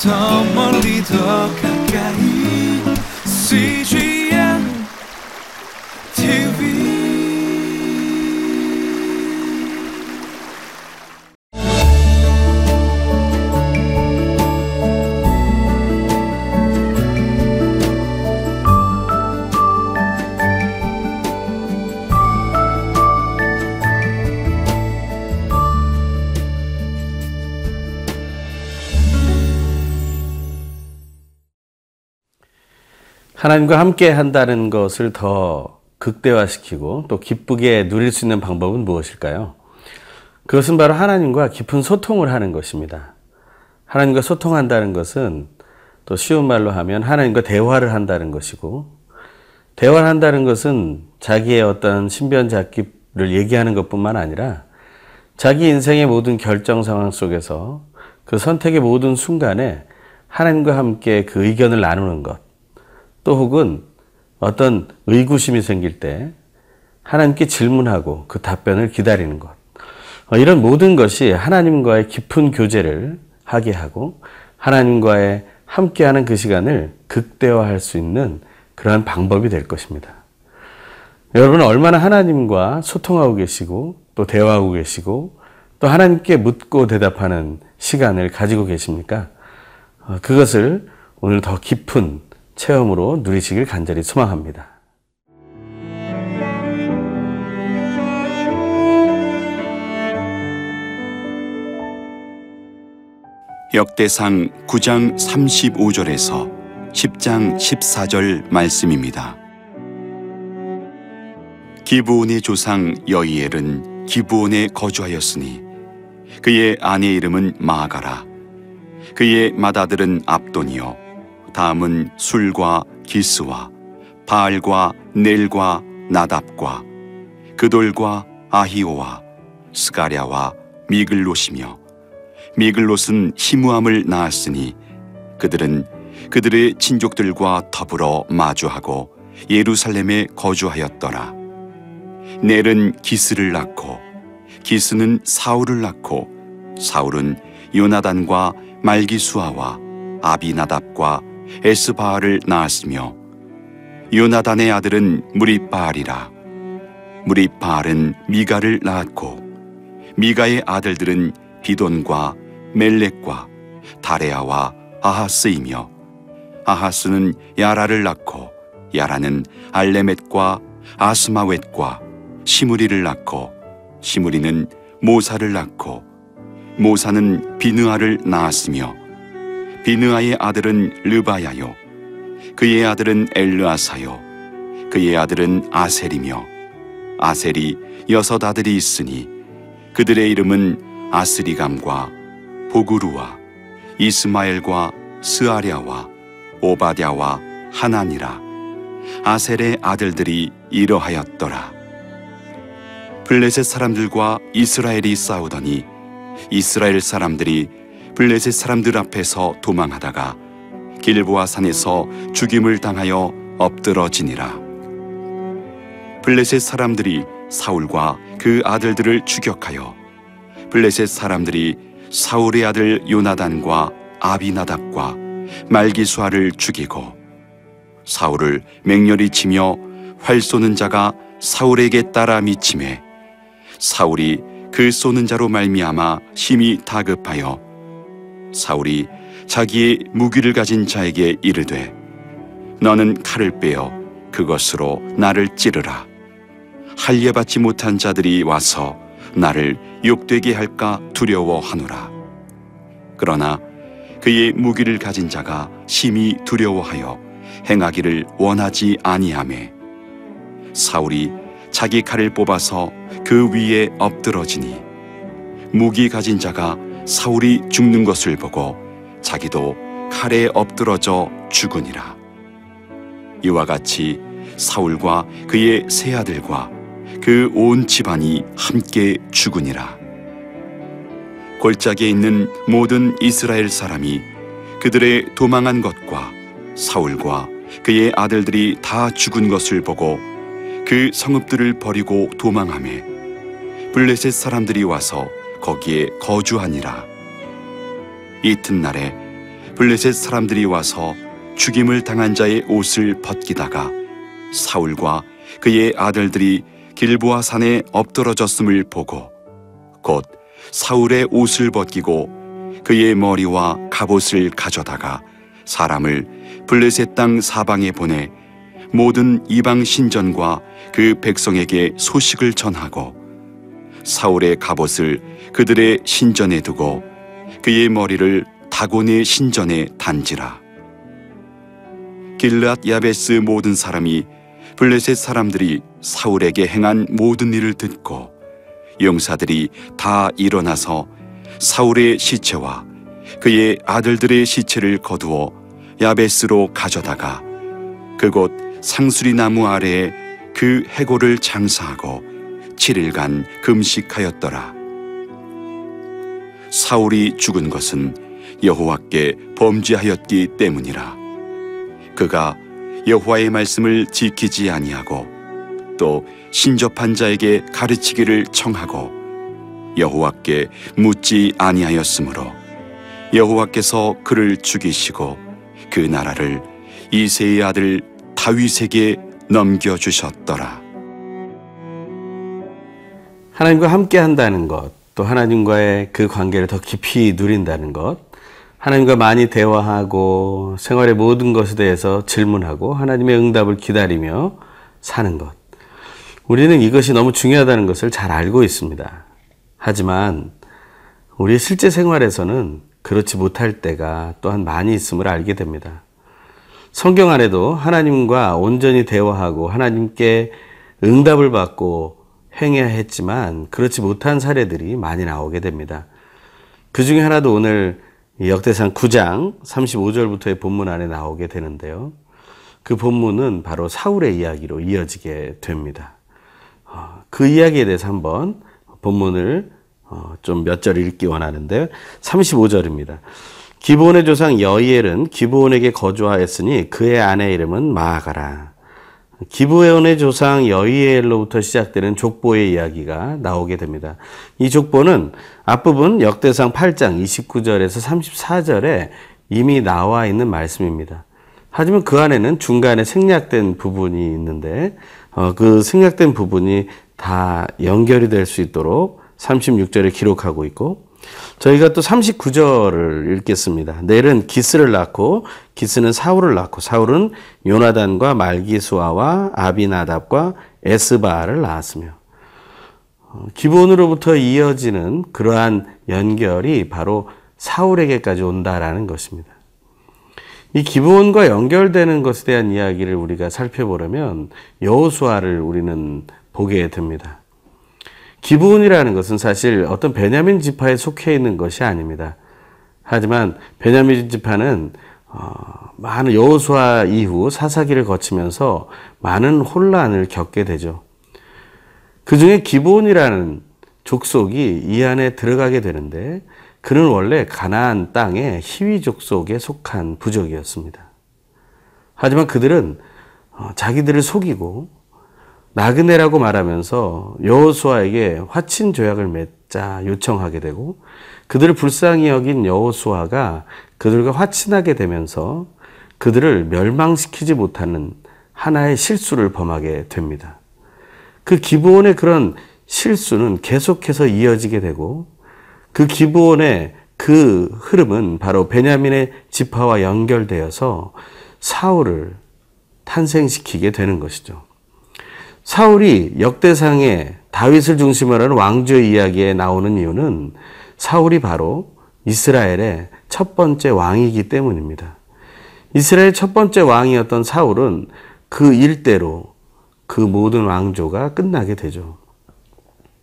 더 멀리 더 가 하나님과 함께 한다는 것을 더 극대화시키고 또 기쁘게 누릴 수 있는 방법은 무엇일까요? 그것은 바로 하나님과 깊은 소통을 하는 것입니다. 하나님과 소통한다는 것은 또 쉬운 말로 하면 하나님과 대화를 한다는 것이고 대화를 한다는 것은 자기의 어떤 신변 잡기를 얘기하는 것뿐만 아니라 자기 인생의 모든 결정 상황 속에서 그 선택의 모든 순간에 하나님과 함께 그 의견을 나누는 것. 또 혹은 어떤 의구심이 생길 때 하나님께 질문하고 그 답변을 기다리는 것. 어, 이런 모든 것이 하나님과의 깊은 교제를 하게 하고 하나님과의 함께하는 그 시간을 극대화할 수 있는 그러한 방법이 될 것입니다. 여러분은 얼마나 하나님과 소통하고 계시고 또 대화하고 계시고 또 하나님께 묻고 대답하는 시간을 가지고 계십니까? 어, 그것을 오늘 더 깊은 체험으로 누리시길 간절히 소망합니다. 역대상 9장 35절에서 10장 14절 말씀입니다. 기브온의 조상 여이엘은 기브온에 거주하였으니 그의 아내 이름은 마가라 그의 맏아들은 압돈이요 다음은 술과 기스와 바알과 넬과 나답과 그돌과 아히오와 스가랴와 미글롯이며 미글롯은 히무함을 낳았으니 그들은 그들의 친족들과 더불어 마주하고 예루살렘에 거주하였더라. 넬은 기스를 낳고 기스는 사울을 낳고 사울은 요나단과 말기수아와 아비나답과 에스바알을 낳았으며 요나단의 아들은 무리바알이라. 무리바알은 미가를 낳았고 미가의 아들들은 비돈과 멜렉과 다레아와 아하스이며 아하스는 야라를 낳고 야라는 알레멧과 아스마웻과 시무리를 낳고 시무리는 모사를 낳고 모사는 비느아를 낳았으며 비느아의 아들은 르바야요. 그의 아들은 엘르아사요. 그의 아들은 아셀이며 아셀이 여섯 아들이 있으니 그들의 이름은 아스리감과 보구루와 이스마엘과 스아랴와 오바댜와 하나니라. 아셀의 아들들이 이러하였더라. 블레셋 사람들과 이스라엘이 싸우더니 이스라엘 사람들이 블레셋 사람들 앞에서 도망하다가 길보아 산에서 죽임을 당하여 엎드러지니라. 블레셋 사람들이 사울과 그 아들들을 추격하여 블레셋 사람들이 사울의 아들 요나단과 아비나답과 말기수아를 죽이고 사울을 맹렬히 치며 활 쏘는 자가 사울에게 따라 미침해 사울이 그 쏘는 자로 말미암아 심히 다급하여 사울이 자기의 무기를 가진 자에게 이르되 너는 칼을 빼어 그것으로 나를 찌르라. 할례받지 못한 자들이 와서 나를 욕되게 할까 두려워하노라. 그러나 그의 무기를 가진 자가 심히 두려워하여 행하기를 원하지 아니하매 사울이 자기 칼을 뽑아서 그 위에 엎드러지니 무기 가진 자가 사울이 죽는 것을 보고 자기도 칼에 엎드러져 죽으니라. 이와 같이 사울과 그의 세 아들과 그 온 집안이 함께 죽으니라. 골짜기에 있는 모든 이스라엘 사람이 그들의 도망한 것과 사울과 그의 아들들이 다 죽은 것을 보고 그 성읍들을 버리고 도망하매 블레셋 사람들이 와서 거기에 거주하니라. 이튿날에 블레셋 사람들이 와서 죽임을 당한 자의 옷을 벗기다가 사울과 그의 아들들이 길보아 산에 엎드러졌음을 보고 곧 사울의 옷을 벗기고 그의 머리와 갑옷을 가져다가 사람을 블레셋 땅 사방에 보내 모든 이방 신전과 그 백성에게 소식을 전하고 사울의 갑옷을 그들의 신전에 두고 그의 머리를 다곤의 신전에 단지라 길앗 야베스 모든 사람이 블레셋 사람들이 사울에게 행한 모든 일을 듣고 용사들이 다 일어나서 사울의 시체와 그의 아들들의 시체를 거두어 야베스로 가져다가 그곳 상수리 나무 아래에 그 해골을 장사하고 7일간 금식하였더라. 사울이 죽은 것은 여호와께 범죄하였기 때문이라. 그가 여호와의 말씀을 지키지 아니하고 또 신접한 자에게 가르치기를 청하고 여호와께 묻지 아니하였으므로 여호와께서 그를 죽이시고 그 나라를 이세의 아들 다윗에게 넘겨 주셨더라. 하나님과 함께 한다는 것, 또 하나님과의 그 관계를 더 깊이 누린다는 것, 하나님과 많이 대화하고 생활의 모든 것에 대해서 질문하고 하나님의 응답을 기다리며 사는 것. 우리는 이것이 너무 중요하다는 것을 잘 알고 있습니다. 하지만 우리 실제 생활에서는 그렇지 못할 때가 또한 많이 있음을 알게 됩니다. 성경 안에도 하나님과 온전히 대화하고 하나님께 응답을 받고 행해야 했지만 그렇지 못한 사례들이 많이 나오게 됩니다. 그 중에 하나도 오늘 역대상 9장 35절부터의 본문 안에 나오게 되는데요. 그 본문은 바로 사울의 이야기로 이어지게 됩니다. 어, 그 이야기에 대해서 한번 본문을 어, 좀몇 절 읽기 원하는데 35절입니다. 기브온의 조상 여이엘은 기브온에게 거주하였으니 그의 아내 이름은 마아가라. 기브온의 조상 여이엘로부터 시작되는 족보의 이야기가 나오게 됩니다. 이 족보는 앞부분 역대상 8장 29절에서 34절에 이미 나와 있는 말씀입니다. 하지만 그 안에는 중간에 생략된 부분이 있는데 어, 그 생략된 부분이 다 연결이 될 수 있도록 36절에 기록하고 있고 저희가 또 39절을 읽겠습니다. 넬은 기스를 낳고 기스는 사울을 낳고 사울은 요나단과 말기수아와 아비나답과 에스바를 낳았으며 어, 기본으로부터 이어지는 그러한 연결이 바로 사울에게까지 온다라는 것입니다. 이 기본과 연결되는 것에 대한 이야기를 우리가 살펴보려면 여호수아를 우리는 보게 됩니다. 기브온이라는 것은 사실 어떤 베냐민 지파에 속해 있는 것이 아닙니다. 하지만 베냐민 지파는 어, 많은 여호수아 이후 사사기를 거치면서 많은 혼란을 겪게 되죠. 그 중에 기브온이라는 족속이 이 안에 들어가게 되는데 그는 원래 가나안 땅의 희위 족속에 속한 부족이었습니다. 하지만 그들은 어, 자기들을 속이고 나그네라고 말하면서 여호수아에게 화친 조약을 맺자 요청하게 되고 그들을 불쌍히 여긴 여호수아가 그들과 화친하게 되면서 그들을 멸망시키지 못하는 하나의 실수를 범하게 됩니다. 그 기브온의 그런 실수는 계속해서 이어지게 되고 그 기브온의 그 흐름은 바로 베냐민의 지파와 연결되어서 사울을 탄생시키게 되는 것이죠. 사울이 역대상의 다윗을 중심으로 하는 왕조의 이야기에 나오는 이유는 사울이 바로 이스라엘의 첫 번째 왕이기 때문입니다. 이스라엘 첫 번째 왕이었던 사울은 그 일대로 그 모든 왕조가 끝나게 되죠.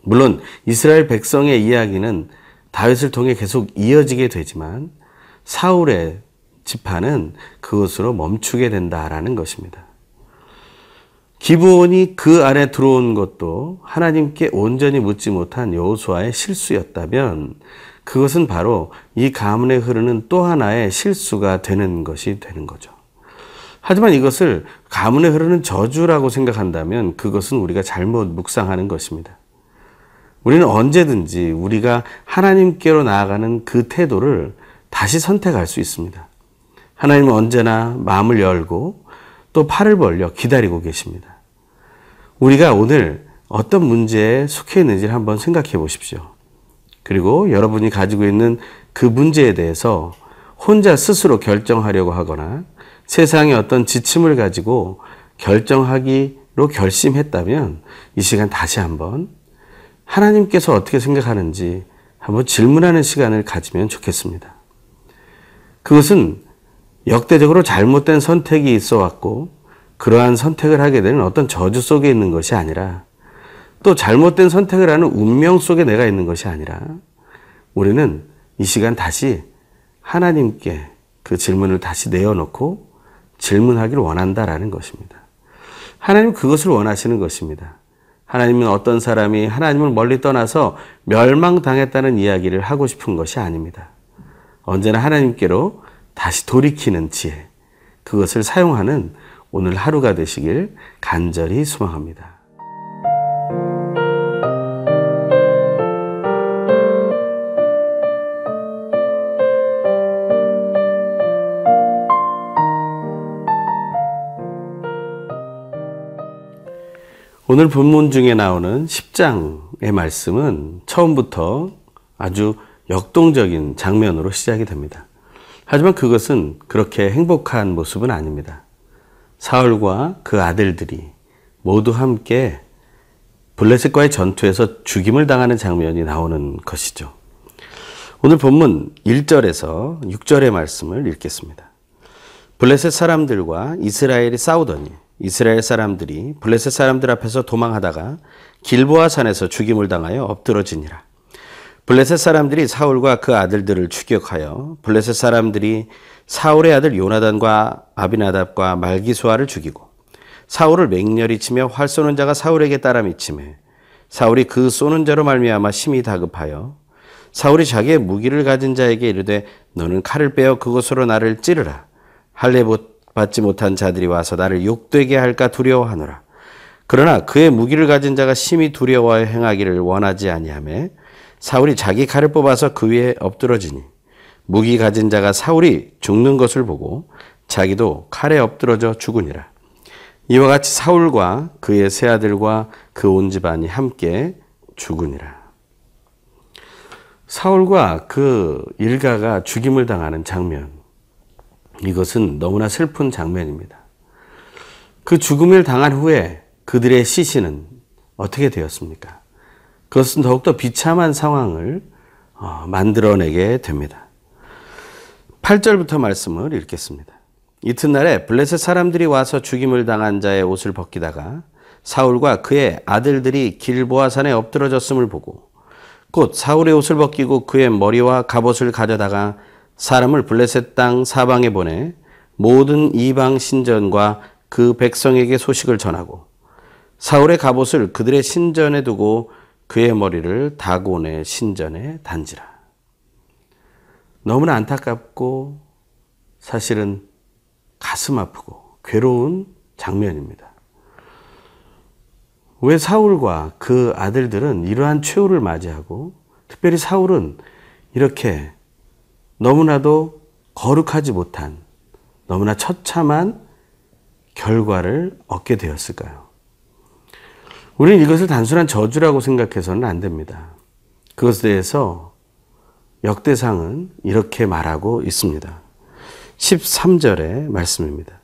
물론 이스라엘 백성의 이야기는 다윗을 통해 계속 이어지게 되지만 사울의 지파는 그것으로 멈추게 된다라는 것입니다. 기브온이 그 안에 들어온 것도 하나님께 온전히 묻지 못한 여호수아의 실수였다면 그것은 바로 이 가문에 흐르는 또 하나의 실수가 되는 것이 되는 거죠. 하지만 이것을 가문에 흐르는 저주라고 생각한다면 그것은 우리가 잘못 묵상하는 것입니다. 우리는 언제든지 우리가 하나님께로 나아가는 그 태도를 다시 선택할 수 있습니다. 하나님은 언제나 마음을 열고 또 팔을 벌려 기다리고 계십니다. 우리가 오늘 어떤 문제에 속해 있는지를 한번 생각해 보십시오. 그리고 여러분이 가지고 있는 그 문제에 대해서 혼자 스스로 결정하려고 하거나 세상의 어떤 지침을 가지고 결정하기로 결심했다면 이 시간 다시 한번 하나님께서 어떻게 생각하는지 한번 질문하는 시간을 가지면 좋겠습니다. 그것은 역대적으로 잘못된 선택이 있어 왔고 그러한 선택을 하게 되는 어떤 저주 속에 있는 것이 아니라 또 잘못된 선택을 하는 운명 속에 내가 있는 것이 아니라 우리는 이 시간 다시 하나님께 그 질문을 다시 내어놓고 질문하기를 원한다라는 것입니다. 하나님 그것을 원하시는 것입니다. 하나님은 어떤 사람이 하나님을 멀리 떠나서 멸망당했다는 이야기를 하고 싶은 것이 아닙니다. 언제나 하나님께로 다시 돌이키는 지혜, 그것을 사용하는 오늘 하루가 되시길 간절히 소망합니다. 오늘 본문 중에 나오는 10장의 말씀은 처음부터 아주 역동적인 장면으로 시작이 됩니다. 하지만 그것은 그렇게 행복한 모습은 아닙니다. 사울과 그 아들들이 모두 함께 블레셋과의 전투에서 죽임을 당하는 장면이 나오는 것이죠. 오늘 본문 1절에서 6절의 말씀을 읽겠습니다. 블레셋 사람들과 이스라엘이 싸우더니 이스라엘 사람들이 블레셋 사람들 앞에서 도망하다가 길보아 산에서 죽임을 당하여 엎드러지니라. 블레셋 사람들이 사울과 그 아들들을 추격하여 블레셋 사람들이 사울의 아들 요나단과 아비나답과 말기수아를 죽이고 사울을 맹렬히 치며 활 쏘는 자가 사울에게 따라 미치매 사울이 그 쏘는 자로 말미암아 심히 다급하여 사울이 자기의 무기를 가진 자에게 이르되 너는 칼을 빼어 그곳으로 나를 찌르라 할례 받지 못한 자들이 와서 나를 욕되게 할까 두려워하노라. 그러나 그의 무기를 가진 자가 심히 두려워하여 행하기를 원하지 아니하며 사울이 자기 칼을 뽑아서 그 위에 엎드러지니 무기 가진 자가 사울이 죽는 것을 보고 자기도 칼에 엎드러져 죽으니라. 이와 같이 사울과 그의 세 아들과 그 온 집안이 함께 죽으니라. 사울과 그 일가가 죽임을 당하는 장면. 이것은 너무나 슬픈 장면입니다. 그 죽음을 당한 후에 그들의 시신은 어떻게 되었습니까? 그것은 더욱더 비참한 상황을 어, 만들어내게 됩니다. 8절부터 말씀을 읽겠습니다. 이튿날에 블레셋 사람들이 와서 죽임을 당한 자의 옷을 벗기다가 사울과 그의 아들들이 길보아 산에 엎드러졌음을 보고 곧 사울의 옷을 벗기고 그의 머리와 갑옷을 가져다가 사람을 블레셋 땅 사방에 보내 모든 이방 신전과 그 백성에게 소식을 전하고 사울의 갑옷을 그들의 신전에 두고 그의 머리를 다곤의 신전에 단지라. 너무나 안타깝고 사실은 가슴 아프고 괴로운 장면입니다. 왜 사울과 그 아들들은 이러한 최후를 맞이하고 특별히 사울은 이렇게 너무나도 거룩하지 못한 너무나 처참한 결과를 얻게 되었을까요? 우리는 이것을 단순한 저주라고 생각해서는 안 됩니다. 그것에 대해서 역대상은 이렇게 말하고 있습니다. 13절의 말씀입니다.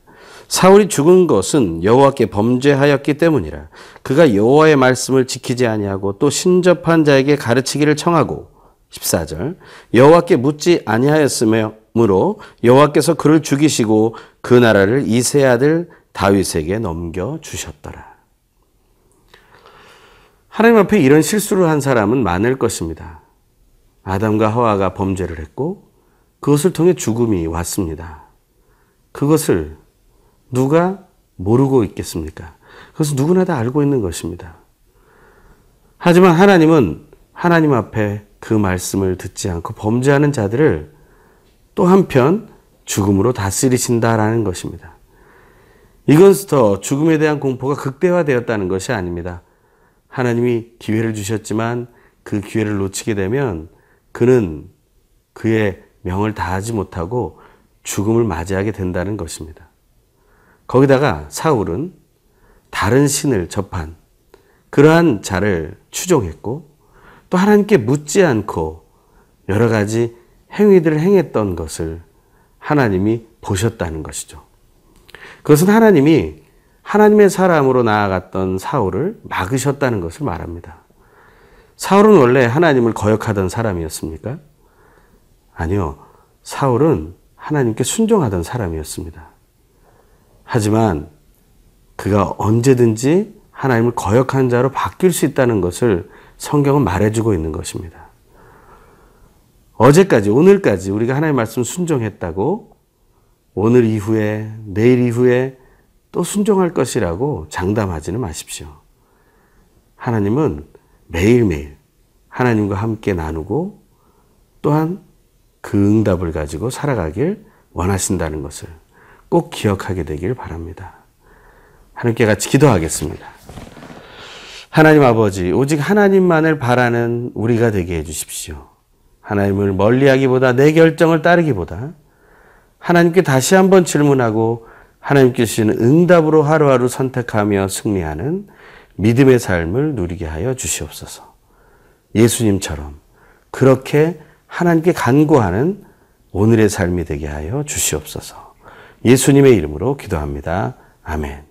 사울이 죽은 것은 여호와께 범죄하였기 때문이라. 그가 여호와의 말씀을 지키지 아니하고 또 신접한 자에게 가르치기를 청하고 14절 여호와께 묻지 아니하였으므로 여호와께서 그를 죽이시고 그 나라를 이세 아들 다윗에게 넘겨 주셨더라. 하나님 앞에 이런 실수를 한 사람은 많을 것입니다. 아담과 하와가 범죄를 했고 그것을 통해 죽음이 왔습니다. 그것을 누가 모르고 있겠습니까? 그것은 누구나 다 알고 있는 것입니다. 하지만 하나님은 하나님 앞에 그 말씀을 듣지 않고 범죄하는 자들을 또 한편 죽음으로 다스리신다라는 것입니다. 이것은 더 죽음에 대한 공포가 극대화되었다는 것이 아닙니다. 하나님이 기회를 주셨지만 그 기회를 놓치게 되면 그는 그의 명을 다하지 못하고 죽음을 맞이하게 된다는 것입니다. 거기다가 사울은 다른 신을 접한 그러한 자를 추종했고 또 하나님께 묻지 않고 여러 가지 행위들을 행했던 것을 하나님이 보셨다는 것이죠. 그것은 하나님이 하나님의 사람으로 나아갔던 사울을 막으셨다는 것을 말합니다. 사울은 원래 하나님을 거역하던 사람이었습니까? 아니요. 사울은 하나님께 순종하던 사람이었습니다. 하지만 그가 언제든지 하나님을 거역한 자로 바뀔 수 있다는 것을 성경은 말해주고 있는 것입니다. 어제까지, 오늘까지 우리가 하나님 말씀 순종했다고 오늘 이후에, 내일 이후에 또 순종할 것이라고 장담하지는 마십시오. 하나님은 매일매일 하나님과 함께 나누고 또한 그 응답을 가지고 살아가길 원하신다는 것을 꼭 기억하게 되길 바랍니다. 하나님께 같이 기도하겠습니다. 하나님 아버지, 오직 하나님만을 바라는 우리가 되게 해주십시오. 하나님을 멀리 하기보다 내 결정을 따르기보다 하나님께 다시 한번 질문하고 하나님께 주시는 응답으로 하루하루 선택하며 승리하는 믿음의 삶을 누리게 하여 주시옵소서. 예수님처럼 그렇게 하나님께 간구하는 오늘의 삶이 되게 하여 주시옵소서. 예수님의 이름으로 기도합니다. 아멘.